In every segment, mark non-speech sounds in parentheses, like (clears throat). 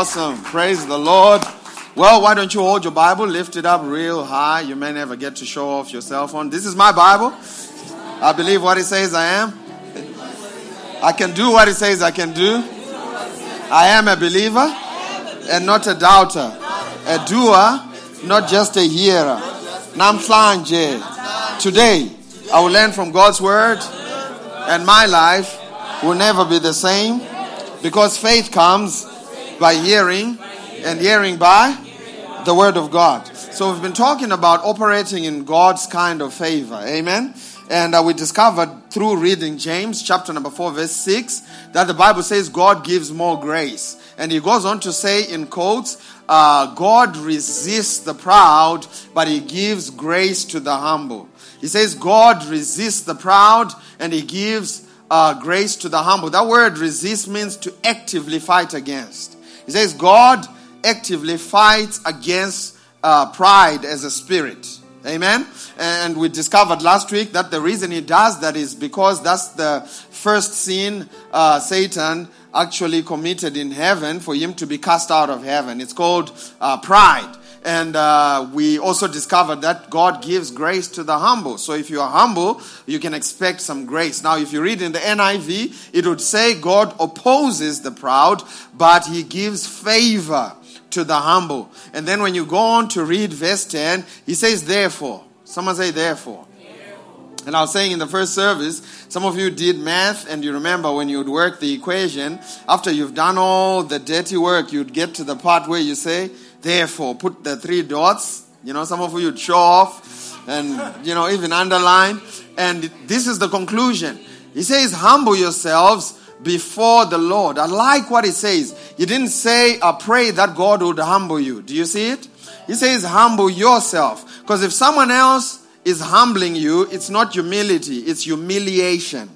Awesome. Praise the Lord. Well, why don't you hold your Bible, lift it up real high? You may never get to show off your cell phone. This is my Bible. I believe what it says I am. (laughs) I can do what it says I can do. I am a believer and not a doubter. A doer, not just a hearer. Namhlanje. Today, I will learn from God's word and my life will never be the same because faith comes by hearing and hearing by the word of God. So we've been talking about operating in God's kind of favor. Amen. And uh, we discovered through reading James chapter number 4 verse 6 that the Bible says God gives more grace. And he goes on to say in quotes, uh, God resists the proud, but he gives grace to the humble. He says God resists the proud and he gives uh, grace to the humble. That word resist means to actively fight against. He says God actively fights against uh, pride as a spirit. Amen. And we discovered last week that the reason he does that is because that's the first sin uh, Satan actually committed in heaven for him to be cast out of heaven. It's called uh, pride. And uh, we also discovered that God gives grace to the humble. So if you are humble, you can expect some grace. Now, if you read in the NIV, it would say God opposes the proud, but he gives favor to the humble. And then when you go on to read verse 10, he says, therefore. Someone say, therefore. And I was saying in the first service, some of you did math and you remember when you would work the equation, after you've done all the dirty work, you'd get to the part where you say, therefore, put the three dots. You know, some of you would show off and, you know, even underline. And this is the conclusion. He says, humble yourselves before the Lord. I like what he says. He didn't say, I pray that God would humble you. Do you see it? He says, humble yourself. Because if someone else is humbling you, it's not humility, it's humiliation.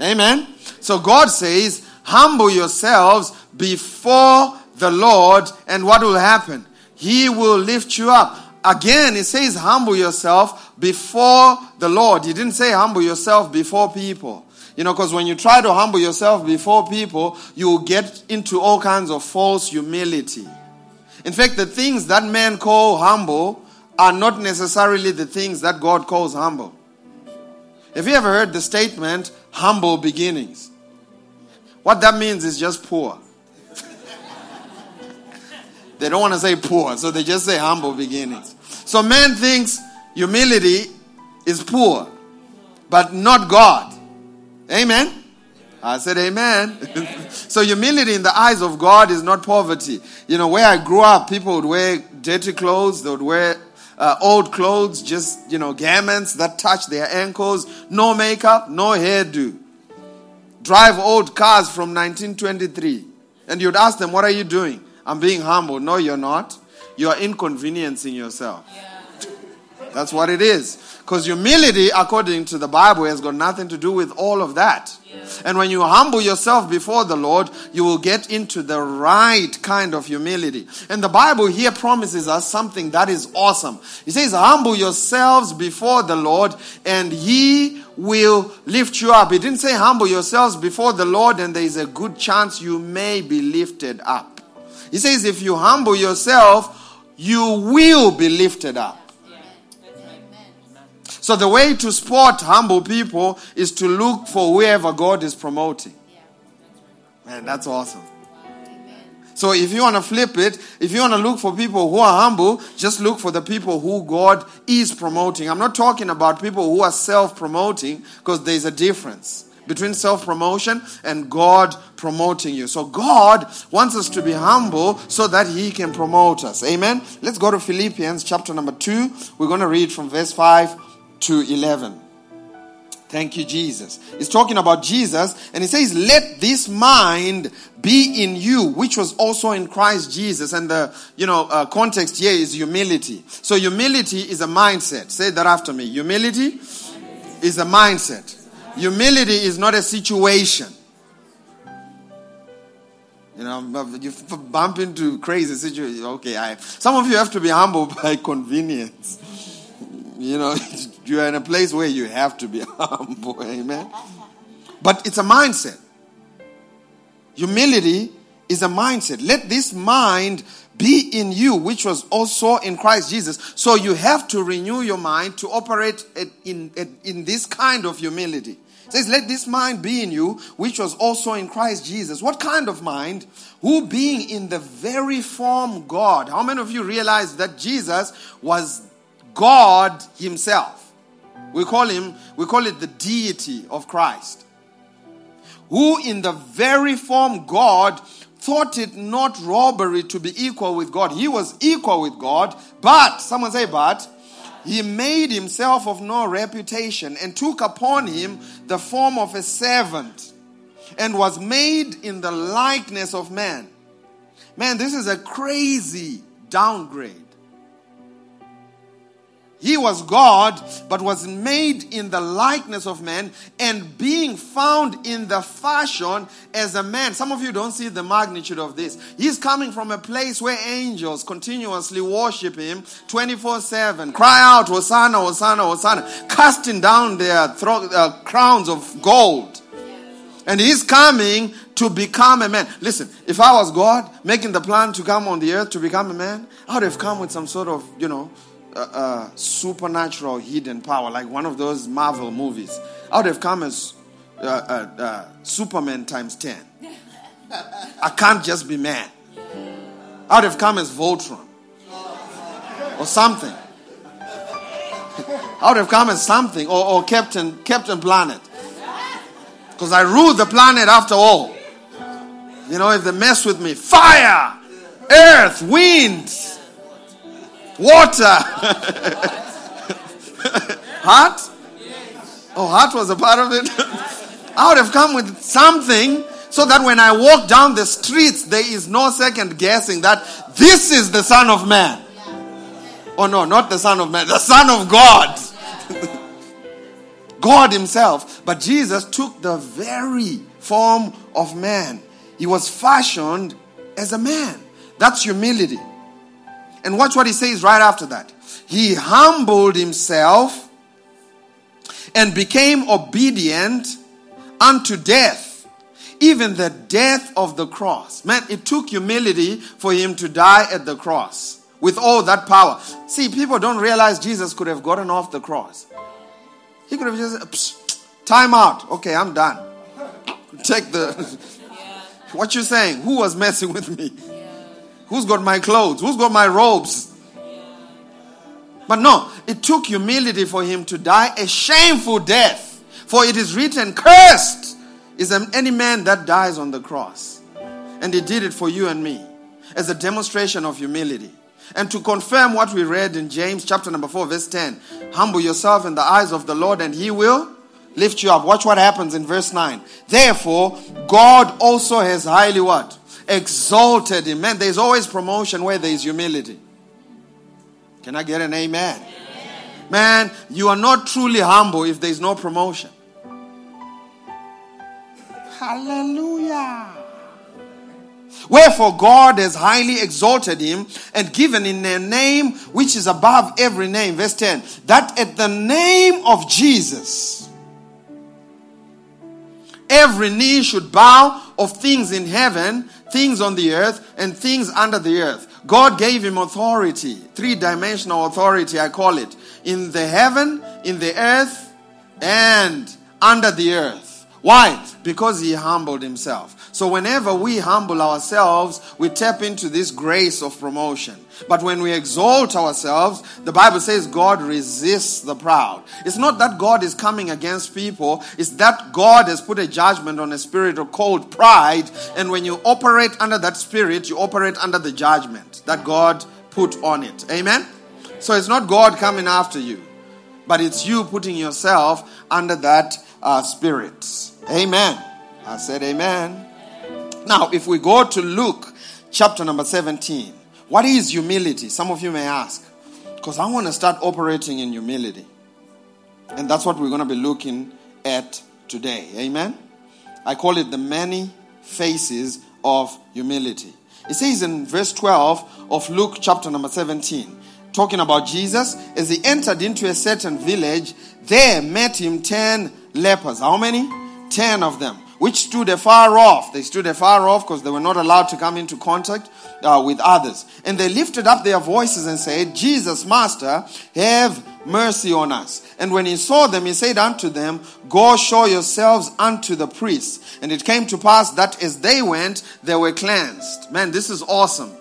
Amen. So God says, humble yourselves before the Lord, and what will happen? He will lift you up. Again, it says, humble yourself before the Lord. He didn't say, humble yourself before people. You know, because when you try to humble yourself before people, you will get into all kinds of false humility. In fact, the things that men call humble are not necessarily the things that God calls humble. Have you ever heard the statement, humble beginnings? What that means is just poor. They don't want to say poor, so they just say humble beginnings. So man thinks humility is poor, but not God. Amen? I said amen. (laughs) so humility in the eyes of God is not poverty. You know, where I grew up, people would wear dirty clothes, they would wear uh, old clothes, just, you know, garments that touch their ankles, no makeup, no hairdo. Drive old cars from 1923. And you'd ask them, What are you doing? I'm being humble. No, you're not. You are inconveniencing yourself. That's what it is. Because humility, according to the Bible, has got nothing to do with all of that. And when you humble yourself before the Lord, you will get into the right kind of humility. And the Bible here promises us something that is awesome. He says, Humble yourselves before the Lord, and He will lift you up. He didn't say, Humble yourselves before the Lord, and there is a good chance you may be lifted up. He says, If you humble yourself, you will be lifted up. So the way to spot humble people is to look for whoever God is promoting. Man, that's awesome. So if you want to flip it, if you want to look for people who are humble, just look for the people who God is promoting. I'm not talking about people who are self-promoting because there's a difference between self-promotion and God promoting you. So God wants us to be humble so that he can promote us. Amen. Let's go to Philippians chapter number 2. We're going to read from verse 5 to 11. Thank you, Jesus. He's talking about Jesus, and he says, Let this mind be in you, which was also in Christ Jesus. And the you know uh, context here is humility. So humility is a mindset. Say that after me. Humility is a mindset. Humility is not a situation. You know, you bump into crazy situations. Okay, I, some of you have to be humble (laughs) by convenience. You know, (laughs) you're in a place where you have to be (laughs) humble. Amen. But it's a mindset. Humility is a mindset. Let this mind be in you, which was also in Christ Jesus. So you have to renew your mind to operate in, in, in this kind of humility. It says, Let this mind be in you, which was also in Christ Jesus. What kind of mind? Who being in the very form God. How many of you realize that Jesus was God Himself? We call him, we call it the deity of Christ. Who in the very form God thought it not robbery to be equal with God. He was equal with God, but, someone say, but, he made himself of no reputation and took upon him the form of a servant and was made in the likeness of man. Man, this is a crazy downgrade. He was God, but was made in the likeness of man and being found in the fashion as a man. Some of you don't see the magnitude of this. He's coming from a place where angels continuously worship him 24 7. Cry out, Hosanna, Hosanna, Hosanna, casting down their thro- uh, crowns of gold. And he's coming to become a man. Listen, if I was God making the plan to come on the earth to become a man, I would have come with some sort of, you know, uh, supernatural hidden power, like one of those Marvel movies. I would have come as uh, uh, uh Superman times 10. I can't just be man. I would have come as Voltron or something. I would have come as something or, or Captain Captain Planet. Because I rule the planet after all. You know, if they mess with me, fire, earth, wind, Water. heart? Oh, heart was a part of it. (laughs) I would have come with something so that when I walk down the streets, there is no second guessing that this is the Son of Man. Oh, no, not the Son of Man, the Son of God. God Himself. But Jesus took the very form of man. He was fashioned as a man. That's humility. And watch what he says right after that. He humbled himself and became obedient unto death, even the death of the cross. Man, it took humility for him to die at the cross with all that power. See, people don't realize Jesus could have gotten off the cross. He could have just, time out. Okay, I'm done. (laughs) Take the. (laughs) What you saying? Who was messing with me? Who's got my clothes? Who's got my robes? But no, it took humility for him to die a shameful death. For it is written, Cursed is any man that dies on the cross. And he did it for you and me as a demonstration of humility. And to confirm what we read in James chapter number 4, verse 10 humble yourself in the eyes of the Lord, and he will lift you up. Watch what happens in verse 9. Therefore, God also has highly what? Exalted him. Man, there's always promotion where there is humility. Can I get an amen? amen? Man, you are not truly humble if there is no promotion. Hallelujah. Wherefore God has highly exalted him and given him a name which is above every name. Verse 10 that at the name of Jesus, every knee should bow of things in heaven things on the earth and things under the earth. God gave him authority, three dimensional authority, I call it, in the heaven, in the earth, and under the earth. Why? Because he humbled himself. So whenever we humble ourselves, we tap into this grace of promotion. But when we exalt ourselves, the Bible says God resists the proud. It's not that God is coming against people, it's that God has put a judgment on a spirit called pride. And when you operate under that spirit, you operate under the judgment that God put on it. Amen? So it's not God coming after you. but it's you putting yourself under that uh, spirit. Amen. I said amen. Now, if we go to Luke chapter number 17, what is humility? Some of you may ask. Because I want to start operating in humility. And that's what we're going to be looking at today. Amen. I call it the many faces of humility. It says in verse 12 of Luke chapter number 17, talking about Jesus, as he entered into a certain village, there met him 10 lepers. How many? 10 of them which stood afar off. They stood afar off because they were not allowed to come into contact uh, with others. And they lifted up their voices and said, Jesus, Master, have mercy on us. And when he saw them, he said unto them, Go show yourselves unto the priests. And it came to pass that as they went, they were cleansed. Man, this is awesome.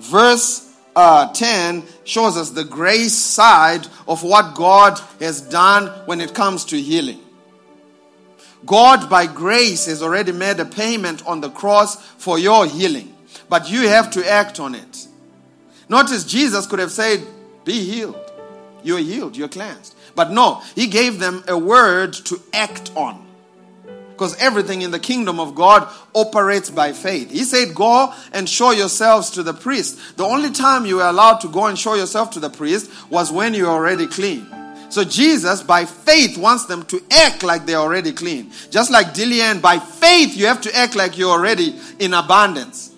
Verse uh, 10 shows us the grace side of what God has done when it comes to healing. God, by grace, has already made a payment on the cross for your healing. But you have to act on it. Notice Jesus could have said, Be healed. You're healed. You're cleansed. But no, he gave them a word to act on. Because everything in the kingdom of God operates by faith. He said, Go and show yourselves to the priest. The only time you were allowed to go and show yourself to the priest was when you were already clean. So Jesus, by faith, wants them to act like they're already clean. Just like Dillian, by faith, you have to act like you're already in abundance.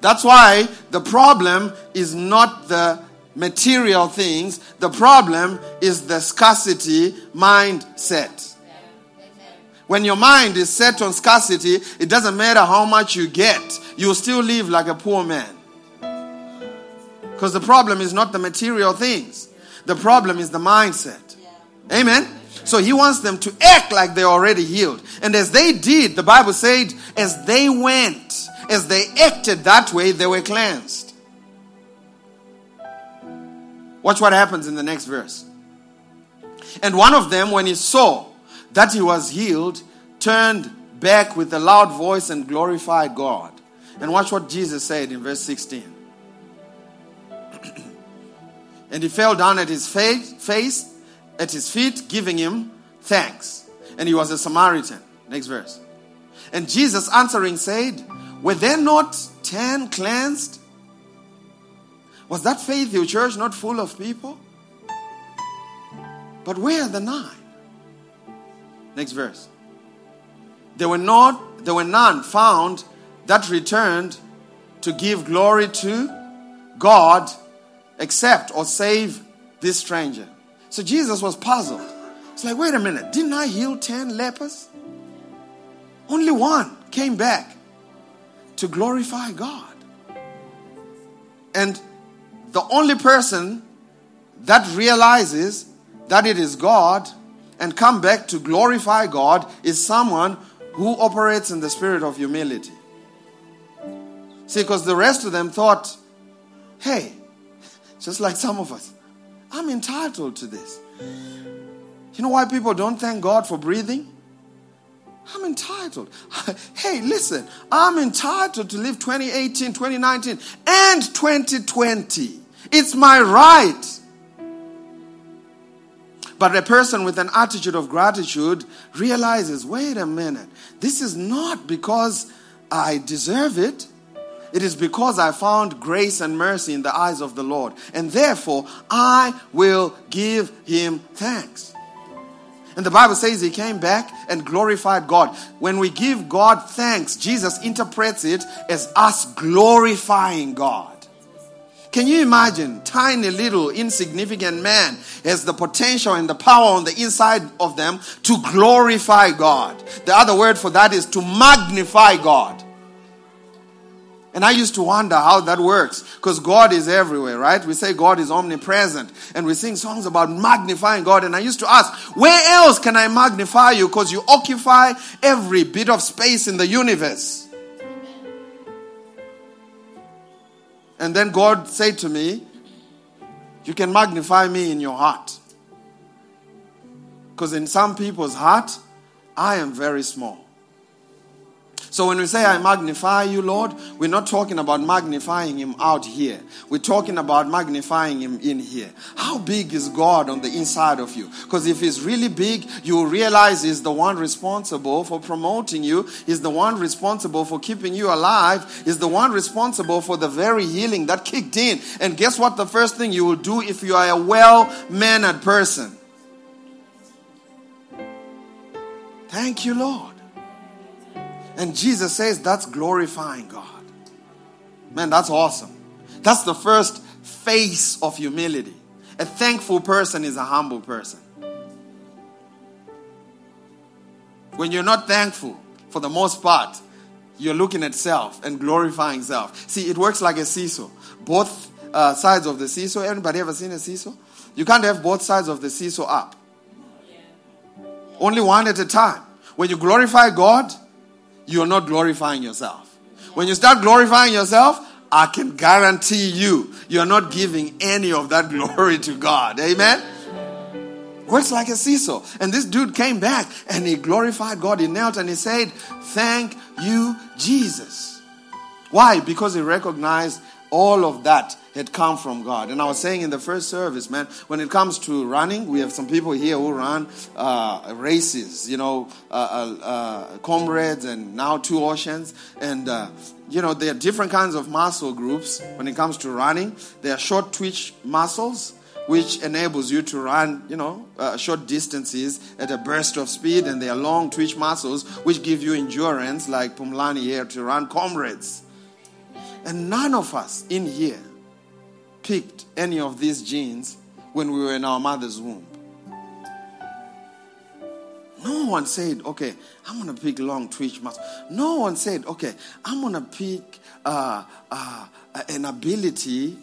That's why the problem is not the material things, the problem is the scarcity mindset. When your mind is set on scarcity, it doesn't matter how much you get, you'll still live like a poor man. Because the problem is not the material things, the problem is the mindset. Amen. So he wants them to act like they're already healed. And as they did, the Bible said, as they went, as they acted that way, they were cleansed. Watch what happens in the next verse. And one of them, when he saw that he was healed, turned back with a loud voice and glorified God. And watch what Jesus said in verse 16. And he fell down at his face, at his feet, giving him thanks. And he was a Samaritan. Next verse. And Jesus answering said, Were there not ten cleansed? Was that faith your church not full of people? But where are the nine? Next verse. There were not, there were none found that returned to give glory to God except or save this stranger. So Jesus was puzzled. It's like, wait a minute, didn't I heal 10 lepers? Only one came back to glorify God. And the only person that realizes that it is God and come back to glorify God is someone who operates in the spirit of humility. See, because the rest of them thought, hey, just like some of us, I'm entitled to this. You know why people don't thank God for breathing? I'm entitled. (laughs) Hey, listen, I'm entitled to live 2018, 2019, and 2020. It's my right. But a person with an attitude of gratitude realizes wait a minute, this is not because I deserve it. It is because I found grace and mercy in the eyes of the Lord. And therefore, I will give him thanks. And the Bible says he came back and glorified God. When we give God thanks, Jesus interprets it as us glorifying God. Can you imagine? Tiny little insignificant man has the potential and the power on the inside of them to glorify God. The other word for that is to magnify God. And I used to wonder how that works because God is everywhere, right? We say God is omnipresent and we sing songs about magnifying God. And I used to ask, where else can I magnify you? Because you occupy every bit of space in the universe. And then God said to me, You can magnify me in your heart. Because in some people's heart, I am very small. So when we say, I magnify you, Lord, we're not talking about magnifying Him out here. We're talking about magnifying Him in here. How big is God on the inside of you? Because if He's really big, you will realize He's the one responsible for promoting you, He's the one responsible for keeping you alive, He's the one responsible for the very healing that kicked in. And guess what? The first thing you will do if you are a well mannered person? Thank you, Lord. And Jesus says that's glorifying God. Man, that's awesome. That's the first face of humility. A thankful person is a humble person. When you're not thankful, for the most part, you're looking at self and glorifying self. See, it works like a seesaw. Both uh, sides of the seesaw. Anybody ever seen a seesaw? You can't have both sides of the seesaw up. Only one at a time. When you glorify God, you're not glorifying yourself. When you start glorifying yourself, I can guarantee you, you're not giving any of that (laughs) glory to God. Amen? Works like a seesaw. And this dude came back and he glorified God. He knelt and he said, Thank you, Jesus. Why? Because he recognized all of that had come from God. And I was saying in the first service, man, when it comes to running, we have some people here who run uh, races, you know, uh, uh, uh comrades and now two oceans. And, uh, you know, there are different kinds of muscle groups when it comes to running. There are short twitch muscles. Which enables you to run, you know, uh, short distances at a burst of speed, and there are long twitch muscles which give you endurance, like Pumlani here to run comrades. And none of us in here picked any of these genes when we were in our mother's womb. No one said, okay, I'm going to pick long twitch muscle. No one said, okay, I'm going to pick uh, uh, an ability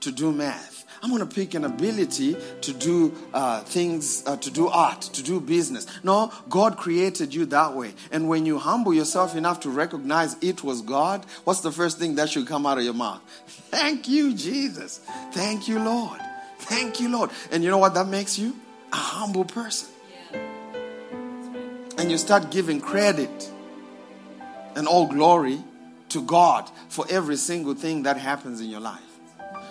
to do math. I'm going to pick an ability to do uh, things, uh, to do art, to do business. No, God created you that way. And when you humble yourself enough to recognize it was God, what's the first thing that should come out of your mouth? (laughs) Thank you, Jesus. Thank you, Lord. Thank you, Lord. And you know what that makes you? A humble person. And you start giving credit and all glory to God for every single thing that happens in your life.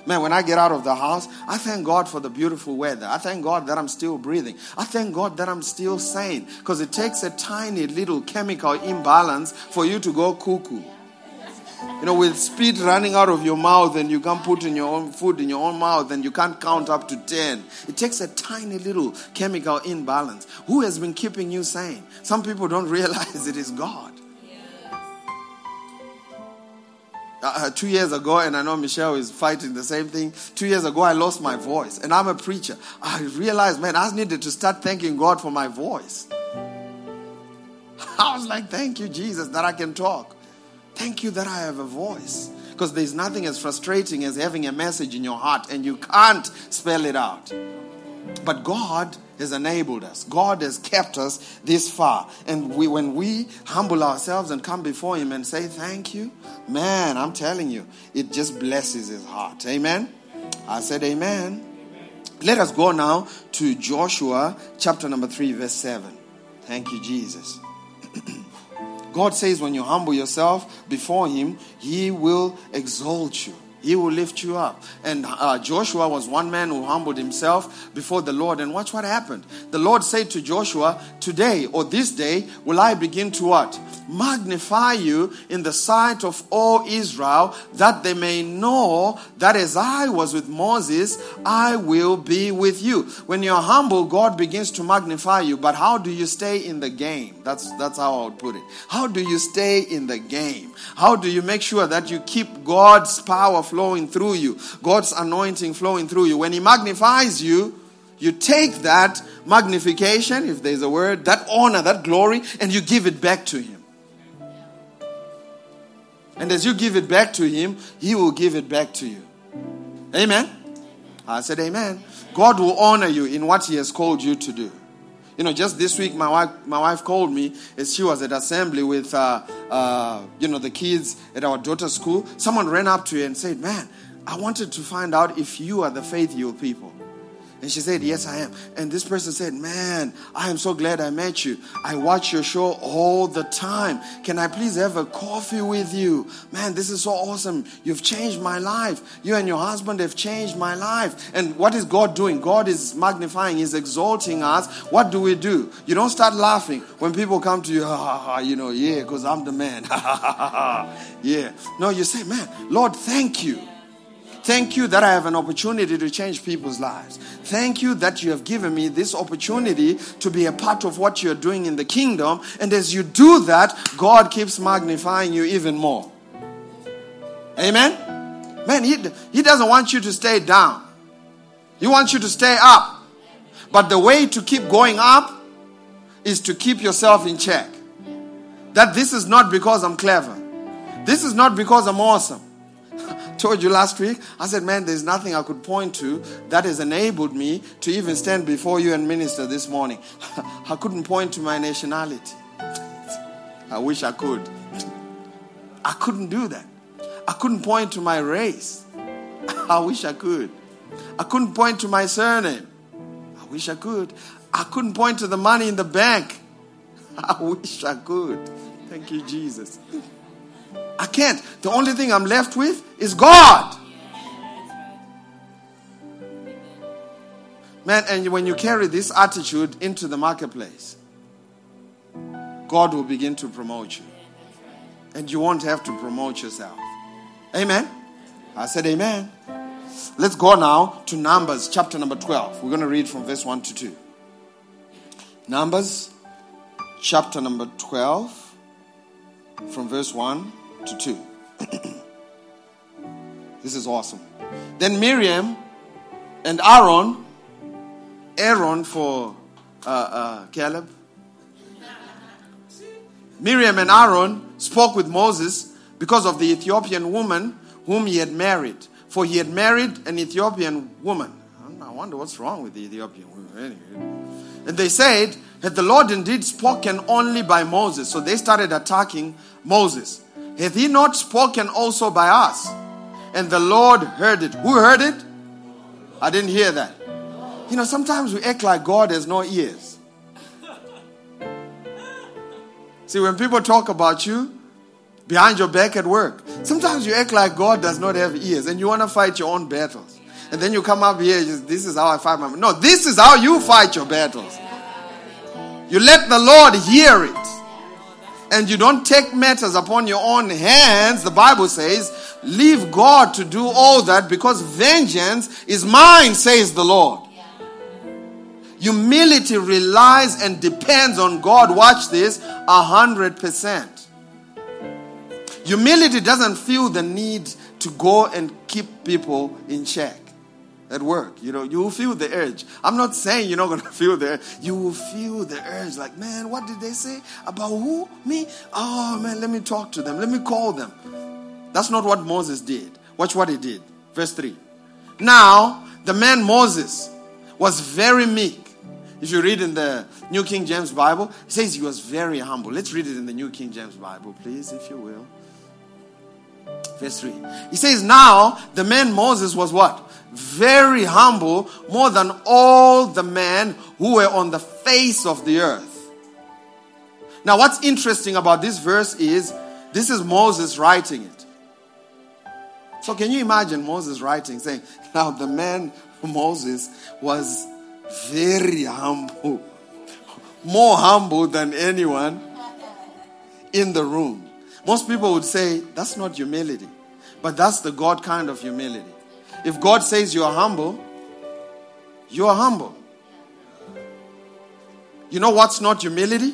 Man, when I get out of the house, I thank God for the beautiful weather. I thank God that I'm still breathing. I thank God that I'm still sane because it takes a tiny little chemical imbalance for you to go cuckoo. You know, with speed running out of your mouth and you can't put in your own food in your own mouth and you can't count up to 10. It takes a tiny little chemical imbalance. Who has been keeping you sane? Some people don't (laughs) realize it is God. Uh, uh, two years ago, and I know Michelle is fighting the same thing. Two years ago, I lost my voice, and I'm a preacher. I realized, man, I needed to start thanking God for my voice. (laughs) I was like, thank you, Jesus, that I can talk. Thank you that I have a voice. Because there's nothing as frustrating as having a message in your heart and you can't spell it out. But God has enabled us. God has kept us this far. And we, when we humble ourselves and come before Him and say thank you, man, I'm telling you, it just blesses His heart. Amen. I said amen. Let us go now to Joshua chapter number 3, verse 7. Thank you, Jesus. (clears throat) God says, when you humble yourself before Him, He will exalt you. He will lift you up. And uh, Joshua was one man who humbled himself before the Lord. And watch what happened. The Lord said to Joshua, Today or this day will I begin to what? Magnify you in the sight of all Israel, that they may know that as I was with Moses, I will be with you. When you're humble, God begins to magnify you. But how do you stay in the game? That's, that's how I would put it. How do you stay in the game? How do you make sure that you keep God's power flowing through you, God's anointing flowing through you. When He magnifies you, you take that magnification, if there's a word, that honor, that glory, and you give it back to Him. And as you give it back to Him, He will give it back to you. Amen. I said, Amen. God will honor you in what He has called you to do. You know, just this week, my wife, my wife called me as she was at assembly with, uh, uh, you know, the kids at our daughter's school. Someone ran up to her and said, "Man, I wanted to find out if you are the faith people." And she said, Yes, I am. And this person said, Man, I am so glad I met you. I watch your show all the time. Can I please have a coffee with you? Man, this is so awesome. You've changed my life. You and your husband have changed my life. And what is God doing? God is magnifying, He's exalting us. What do we do? You don't start laughing when people come to you, ha ha ha, you know, yeah, because I'm the man. (laughs) Yeah. No, you say, Man, Lord, thank you. Thank you that I have an opportunity to change people's lives. Thank you that you have given me this opportunity to be a part of what you're doing in the kingdom. And as you do that, God keeps magnifying you even more. Amen? Man, he, he doesn't want you to stay down, He wants you to stay up. But the way to keep going up is to keep yourself in check. That this is not because I'm clever, this is not because I'm awesome told you last week, I said, man, there's nothing I could point to that has enabled me to even stand before you and minister this morning. (laughs) I couldn't point to my nationality. I wish I could. I couldn't do that. I couldn't point to my race. (laughs) I wish I could. I couldn't point to my surname. I wish I could. I couldn't point to the money in the bank. (laughs) I wish I could. Thank you, Jesus. I can't. The only thing I'm left with is God. Man, and when you carry this attitude into the marketplace, God will begin to promote you. And you won't have to promote yourself. Amen. I said, Amen. Let's go now to Numbers chapter number 12. We're going to read from verse 1 to 2. Numbers chapter number 12, from verse 1 to 2. (clears throat) this is awesome. Then Miriam and Aaron, Aaron for uh, uh, Caleb, Miriam and Aaron spoke with Moses because of the Ethiopian woman whom he had married. For he had married an Ethiopian woman. I wonder what's wrong with the Ethiopian woman. Anyway. And they said, Had the Lord indeed spoken only by Moses? So they started attacking Moses. Hath he not spoken also by us? And the Lord heard it. Who heard it? I didn't hear that. You know, sometimes we act like God has no ears. See, when people talk about you behind your back at work, sometimes you act like God does not have ears and you want to fight your own battles. And then you come up here, this is how I fight my No, this is how you fight your battles. You let the Lord hear it and you don't take matters upon your own hands, the Bible says, leave God to do all that because vengeance is mine, says the Lord. Humility relies and depends on God, watch this, a hundred percent. Humility doesn't feel the need to go and keep people in check at work. You know, you will feel the urge. I'm not saying you're not going (laughs) to feel the urge. You will feel the urge like, man, what did they say? About who? Me? Oh, man, let me talk to them. Let me call them. That's not what Moses did. Watch what he did. Verse 3. Now, the man Moses was very meek. If you read in the New King James Bible, it says he was very humble. Let's read it in the New King James Bible, please, if you will. Verse 3. He says, Now the man Moses was what? Very humble, more than all the men who were on the face of the earth. Now, what's interesting about this verse is this is Moses writing it. So, can you imagine Moses writing, saying, Now the man Moses was very humble, more humble than anyone in the room. Most people would say, That's not humility, but that's the God kind of humility. If God says you are humble, you are humble. You know what's not humility?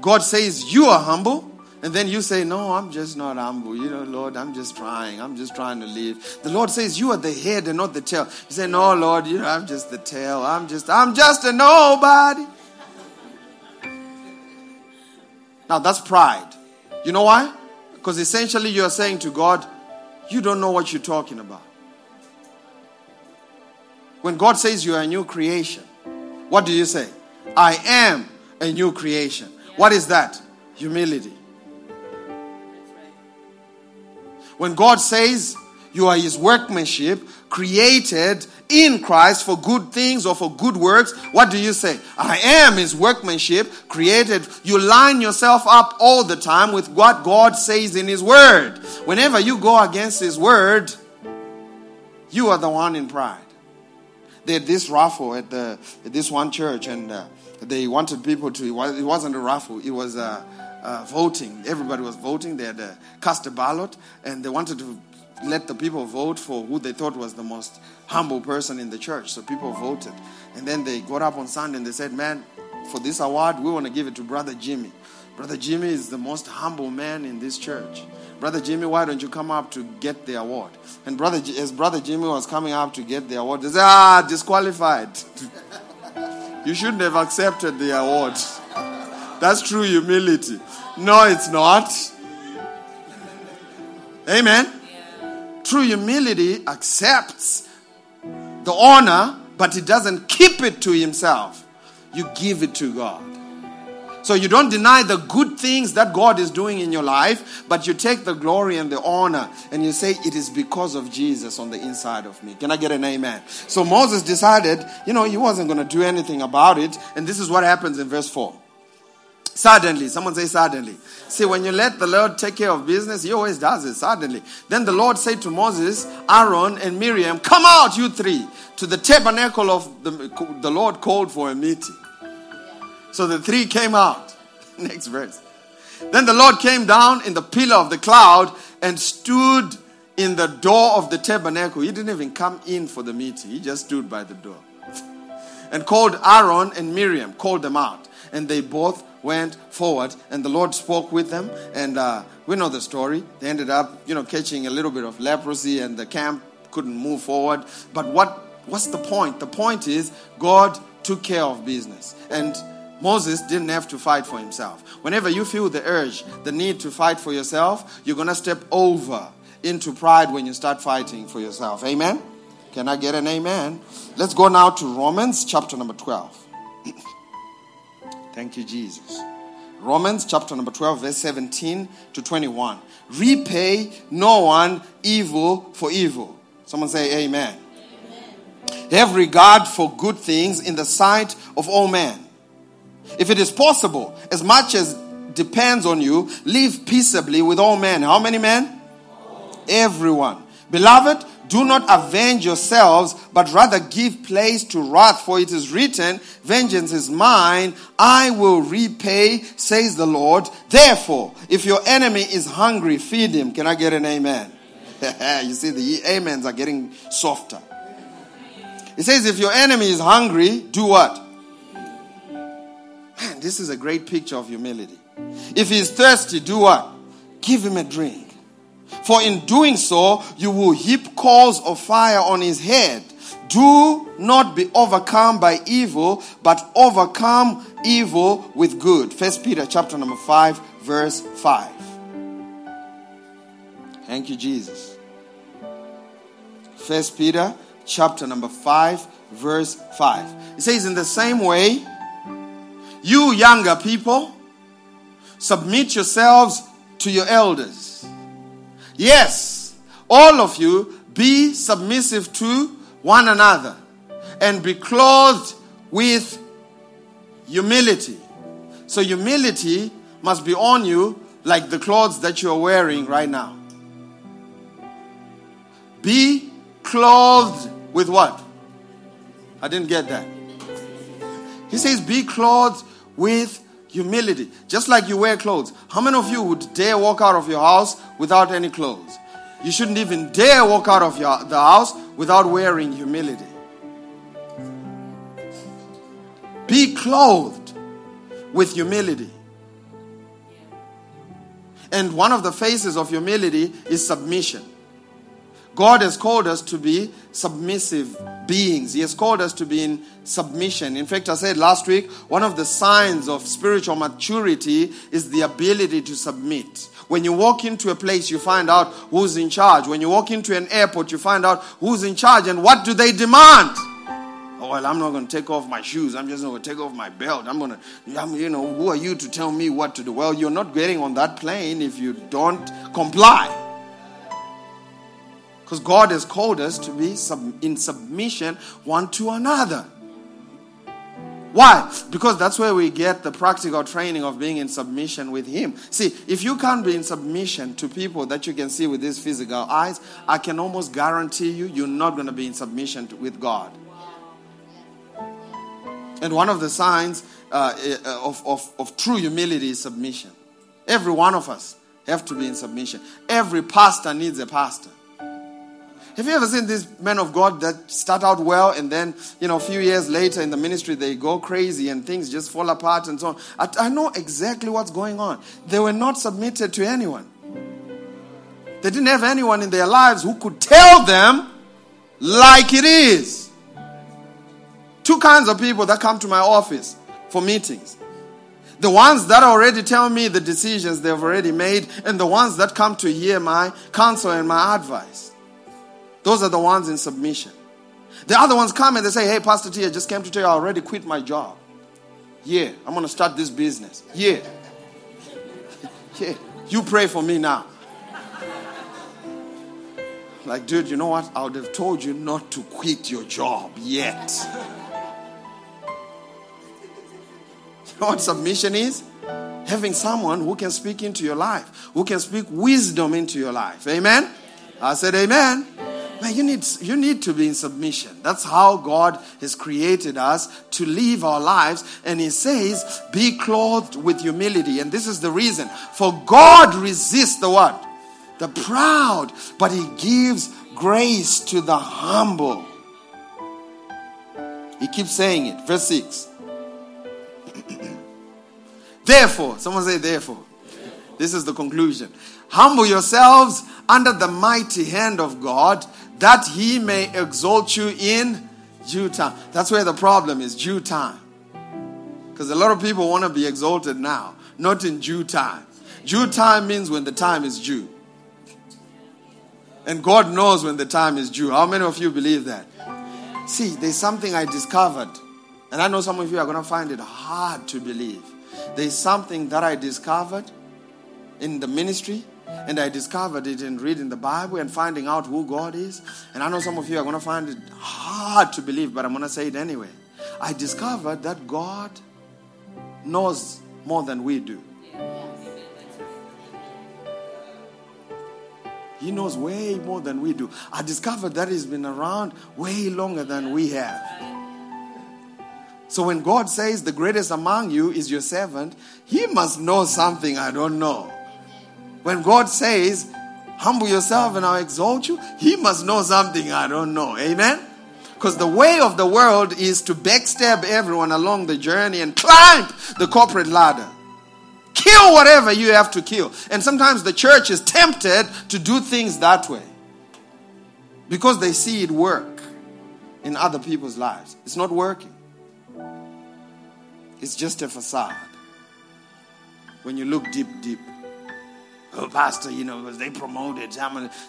God says you are humble, and then you say, No, I'm just not humble. You know, Lord, I'm just trying. I'm just trying to live. The Lord says you are the head and not the tail. You say, No, Lord, you know, I'm just the tail. I'm just, I'm just a nobody. Now that's pride. You know why? Because essentially you are saying to God, You don't know what you're talking about. When God says you are a new creation, what do you say? I am a new creation. What is that? Humility. When God says you are his workmanship, created in Christ for good things or for good works, what do you say? I am his workmanship created. You line yourself up all the time with what God says in his word. Whenever you go against his word, you are the one in pride. They had this raffle at, the, at this one church, and uh, they wanted people to. It wasn't a raffle; it was uh, uh, voting. Everybody was voting. They had uh, cast a ballot, and they wanted to let the people vote for who they thought was the most humble person in the church. So people voted. And then they got up on Sunday and they said, Man, for this award, we want to give it to Brother Jimmy. Brother Jimmy is the most humble man in this church. Brother Jimmy, why don't you come up to get the award? And brother, as Brother Jimmy was coming up to get the award, they said, Ah, disqualified. (laughs) you shouldn't have accepted the award. (laughs) That's true humility. No, it's not. Amen. True humility accepts the honor, but he doesn't keep it to himself. You give it to God. So you don't deny the good things that God is doing in your life, but you take the glory and the honor and you say, It is because of Jesus on the inside of me. Can I get an amen? So Moses decided, you know, he wasn't going to do anything about it. And this is what happens in verse 4. Suddenly, someone say suddenly. See, when you let the Lord take care of business, He always does it suddenly. Then the Lord said to Moses, Aaron, and Miriam, Come out, you three, to the tabernacle of the, the Lord called for a meeting. So the three came out. (laughs) Next verse. Then the Lord came down in the pillar of the cloud and stood in the door of the tabernacle. He didn't even come in for the meeting, he just stood by the door. (laughs) And called Aaron and Miriam, called them out. And they both went forward, and the Lord spoke with them. And uh, we know the story. They ended up, you know, catching a little bit of leprosy, and the camp couldn't move forward. But what what's the point? The point is God took care of business, and Moses didn't have to fight for himself. Whenever you feel the urge, the need to fight for yourself, you're gonna step over into pride when you start fighting for yourself. Amen. Can I get an amen? Let's go now to Romans chapter number 12. Thank you, Jesus. Romans chapter number 12, verse 17 to 21. Repay no one evil for evil. Someone say, Amen. amen. Have regard for good things in the sight of all men. If it is possible, as much as depends on you, live peaceably with all men. How many men? Everyone. Beloved, do not avenge yourselves, but rather give place to wrath, for it is written, Vengeance is mine, I will repay, says the Lord. Therefore, if your enemy is hungry, feed him. Can I get an amen? (laughs) you see, the amens are getting softer. It says, If your enemy is hungry, do what? Man, this is a great picture of humility. If he is thirsty, do what? Give him a drink. For in doing so, you will heap coals of fire on his head. Do not be overcome by evil, but overcome evil with good. First Peter chapter number 5, verse 5. Thank you, Jesus. First Peter chapter number 5, verse 5. It says, In the same way, you younger people, submit yourselves to your elders. Yes, all of you be submissive to one another and be clothed with humility. So, humility must be on you like the clothes that you're wearing right now. Be clothed with what? I didn't get that. He says, Be clothed with humility. Just like you wear clothes. How many of you would dare walk out of your house without any clothes? You shouldn't even dare walk out of your, the house without wearing humility. Be clothed with humility. And one of the faces of humility is submission. God has called us to be submissive beings. He has called us to be in submission. In fact, I said last week, one of the signs of spiritual maturity is the ability to submit. When you walk into a place, you find out who's in charge. When you walk into an airport, you find out who's in charge and what do they demand. Oh, well, I'm not going to take off my shoes. I'm just going to take off my belt. I'm going to, I'm, you know, who are you to tell me what to do? Well, you're not getting on that plane if you don't comply. Because God has called us to be in submission one to another. Why? Because that's where we get the practical training of being in submission with Him. See, if you can't be in submission to people that you can see with these physical eyes, I can almost guarantee you, you're not going to be in submission to, with God. And one of the signs uh, of, of, of true humility is submission. Every one of us have to be in submission. Every pastor needs a pastor. Have you ever seen these men of God that start out well and then, you know, a few years later in the ministry they go crazy and things just fall apart and so on? I, I know exactly what's going on. They were not submitted to anyone. They didn't have anyone in their lives who could tell them like it is. Two kinds of people that come to my office for meetings. The ones that already tell me the decisions they've already made, and the ones that come to hear my counsel and my advice. Those are the ones in submission. The other ones come and they say, Hey, Pastor T, I just came to tell you I already quit my job. Yeah, I'm going to start this business. Yeah. (laughs) yeah. You pray for me now. Like, dude, you know what? I would have told you not to quit your job yet. (laughs) You know what submission is? Having someone who can speak into your life, who can speak wisdom into your life. Amen? I said, Amen. Man, you need, you need to be in submission. That's how God has created us to live our lives. And He says, be clothed with humility. And this is the reason. For God resists the what? The proud, but He gives grace to the humble. He keeps saying it. Verse 6. (clears throat) therefore, someone say, therefore. This is the conclusion. Humble yourselves under the mighty hand of God that he may exalt you in due time. That's where the problem is due time. Because a lot of people want to be exalted now, not in due time. Due time means when the time is due. And God knows when the time is due. How many of you believe that? See, there's something I discovered. And I know some of you are going to find it hard to believe. There's something that I discovered in the ministry and I discovered it in reading the Bible and finding out who God is. And I know some of you are going to find it hard to believe, but I'm going to say it anyway. I discovered that God knows more than we do. He knows way more than we do. I discovered that He's been around way longer than we have. So when God says the greatest among you is your servant, He must know something I don't know. When God says, humble yourself and I'll exalt you, He must know something I don't know. Amen? Because the way of the world is to backstab everyone along the journey and climb the corporate ladder. Kill whatever you have to kill. And sometimes the church is tempted to do things that way because they see it work in other people's lives. It's not working, it's just a facade. When you look deep, deep oh, pastor, you know, because they promoted.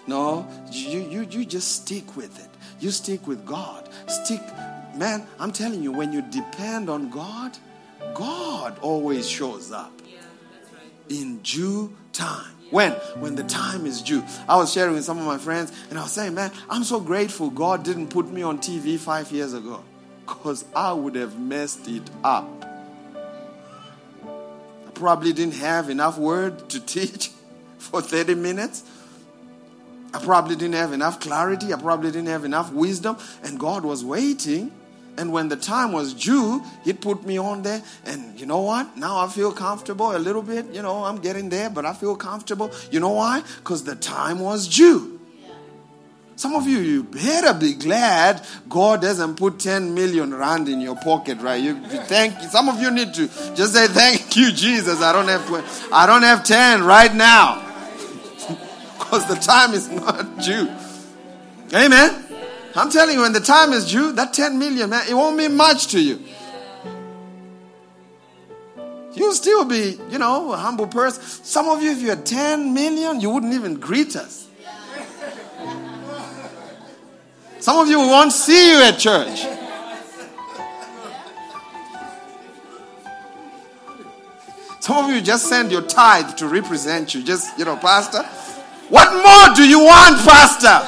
No, you, you, you just stick with it. You stick with God. Stick, man, I'm telling you, when you depend on God, God always shows up Yeah, right. in due time. When? When the time is due. I was sharing with some of my friends and I was saying, man, I'm so grateful God didn't put me on TV five years ago because I would have messed it up. I probably didn't have enough word to (laughs) teach for 30 minutes. I probably didn't have enough clarity. I probably didn't have enough wisdom. And God was waiting. And when the time was due, He'd put me on there. And you know what? Now I feel comfortable a little bit. You know, I'm getting there, but I feel comfortable. You know why? Because the time was due. Some of you, you better be glad God doesn't put 10 million rand in your pocket, right? You, thank you thank some of you need to just say thank you, Jesus. I don't have 20, I don't have 10 right now. Because the time is not due. Amen. I'm telling you, when the time is due, that 10 million, man, it won't mean much to you. You'll still be, you know, a humble person. Some of you, if you had 10 million, you wouldn't even greet us. Some of you won't see you at church. Some of you just send your tithe to represent you. Just, you know, Pastor. What more do you want, Pastor?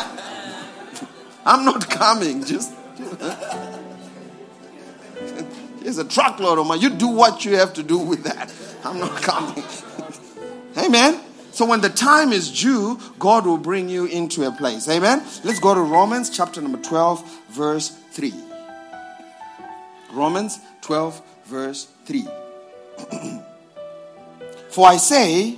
I'm not coming. Just (laughs) here's a truckload of money. You do what you have to do with that. I'm not coming. (laughs) Amen. So when the time is due, God will bring you into a place. Amen. Let's go to Romans chapter number 12, verse 3. Romans 12, verse 3. (clears throat) For I say,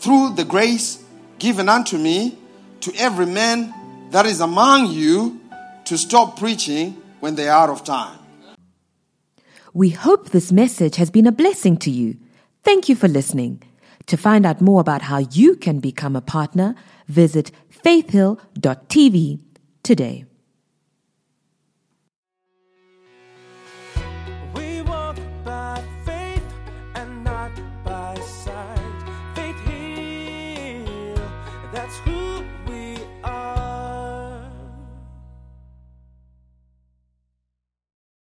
through the grace given unto me, to every man that is among you, to stop preaching when they are out of time. We hope this message has been a blessing to you. Thank you for listening. To find out more about how you can become a partner, visit faithhill.tv today.